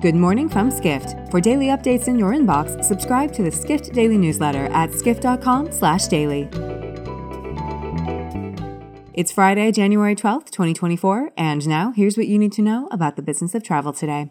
Good morning from Skift. For daily updates in your inbox, subscribe to the Skift Daily newsletter at skift.com/daily. It's Friday, January 12th, 2024, and now here's what you need to know about the business of travel today.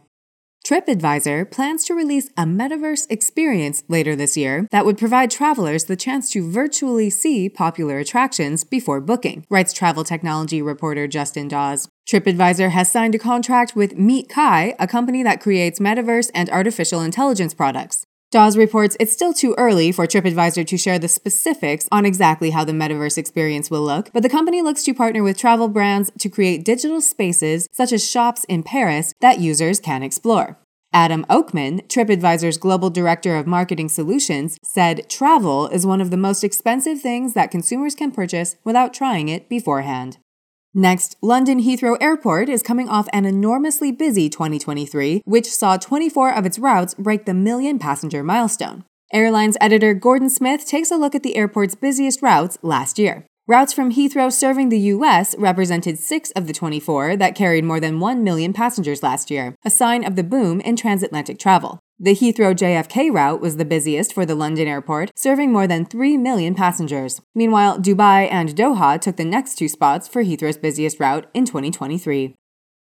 TripAdvisor plans to release a metaverse experience later this year that would provide travelers the chance to virtually see popular attractions before booking, writes travel technology reporter Justin Dawes. TripAdvisor has signed a contract with Meet Kai, a company that creates metaverse and artificial intelligence products. Dawes reports it's still too early for TripAdvisor to share the specifics on exactly how the metaverse experience will look, but the company looks to partner with travel brands to create digital spaces such as shops in Paris that users can explore. Adam Ochman, TripAdvisor's global director of marketing solutions, said travel is one of the most expensive things that consumers can purchase without trying it beforehand. Next, London Heathrow Airport is coming off an enormously busy 2023, which saw 24 of its routes break the million passenger milestone. Airlines editor Gordon Smith takes a look at the airport's busiest routes last year. Routes from Heathrow serving the U.S. represented six of the 24 that carried more than 1 million passengers last year, a sign of the boom in transatlantic travel. The Heathrow JFK route was the busiest for the London airport, serving more than 3 million passengers. Meanwhile, Dubai and Doha took the next two spots for Heathrow's busiest route in 2023.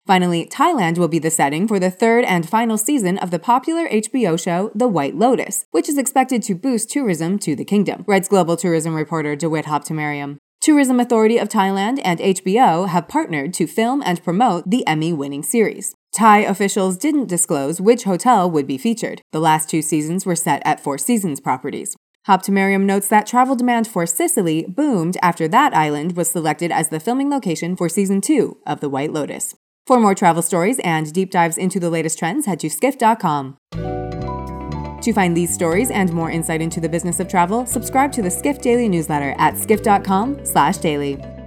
Finally, Thailand will be the setting for the third and final season of the popular HBO show The White Lotus, which is expected to boost tourism to the kingdom, writes global tourism reporter Dawit Habtemariam. Tourism Authority of Thailand and HBO have partnered to film and promote the Emmy winning series. Thai officials didn't disclose which hotel would be featured. The last two seasons were set at Four Seasons properties. Habtemariam notes that travel demand for Sicily boomed after that island was selected as the filming location for season two of The White Lotus. For more travel stories and deep dives into the latest trends, head to skift.com. To find these stories and more insight into the business of travel, subscribe to the Skift Daily newsletter at skift.com/daily.